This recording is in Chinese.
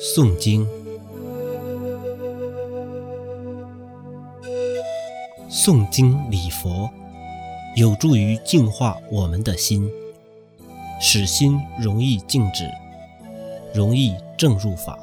诵经。诵经礼佛有助于净化我们的心使心容易静止容易正入法。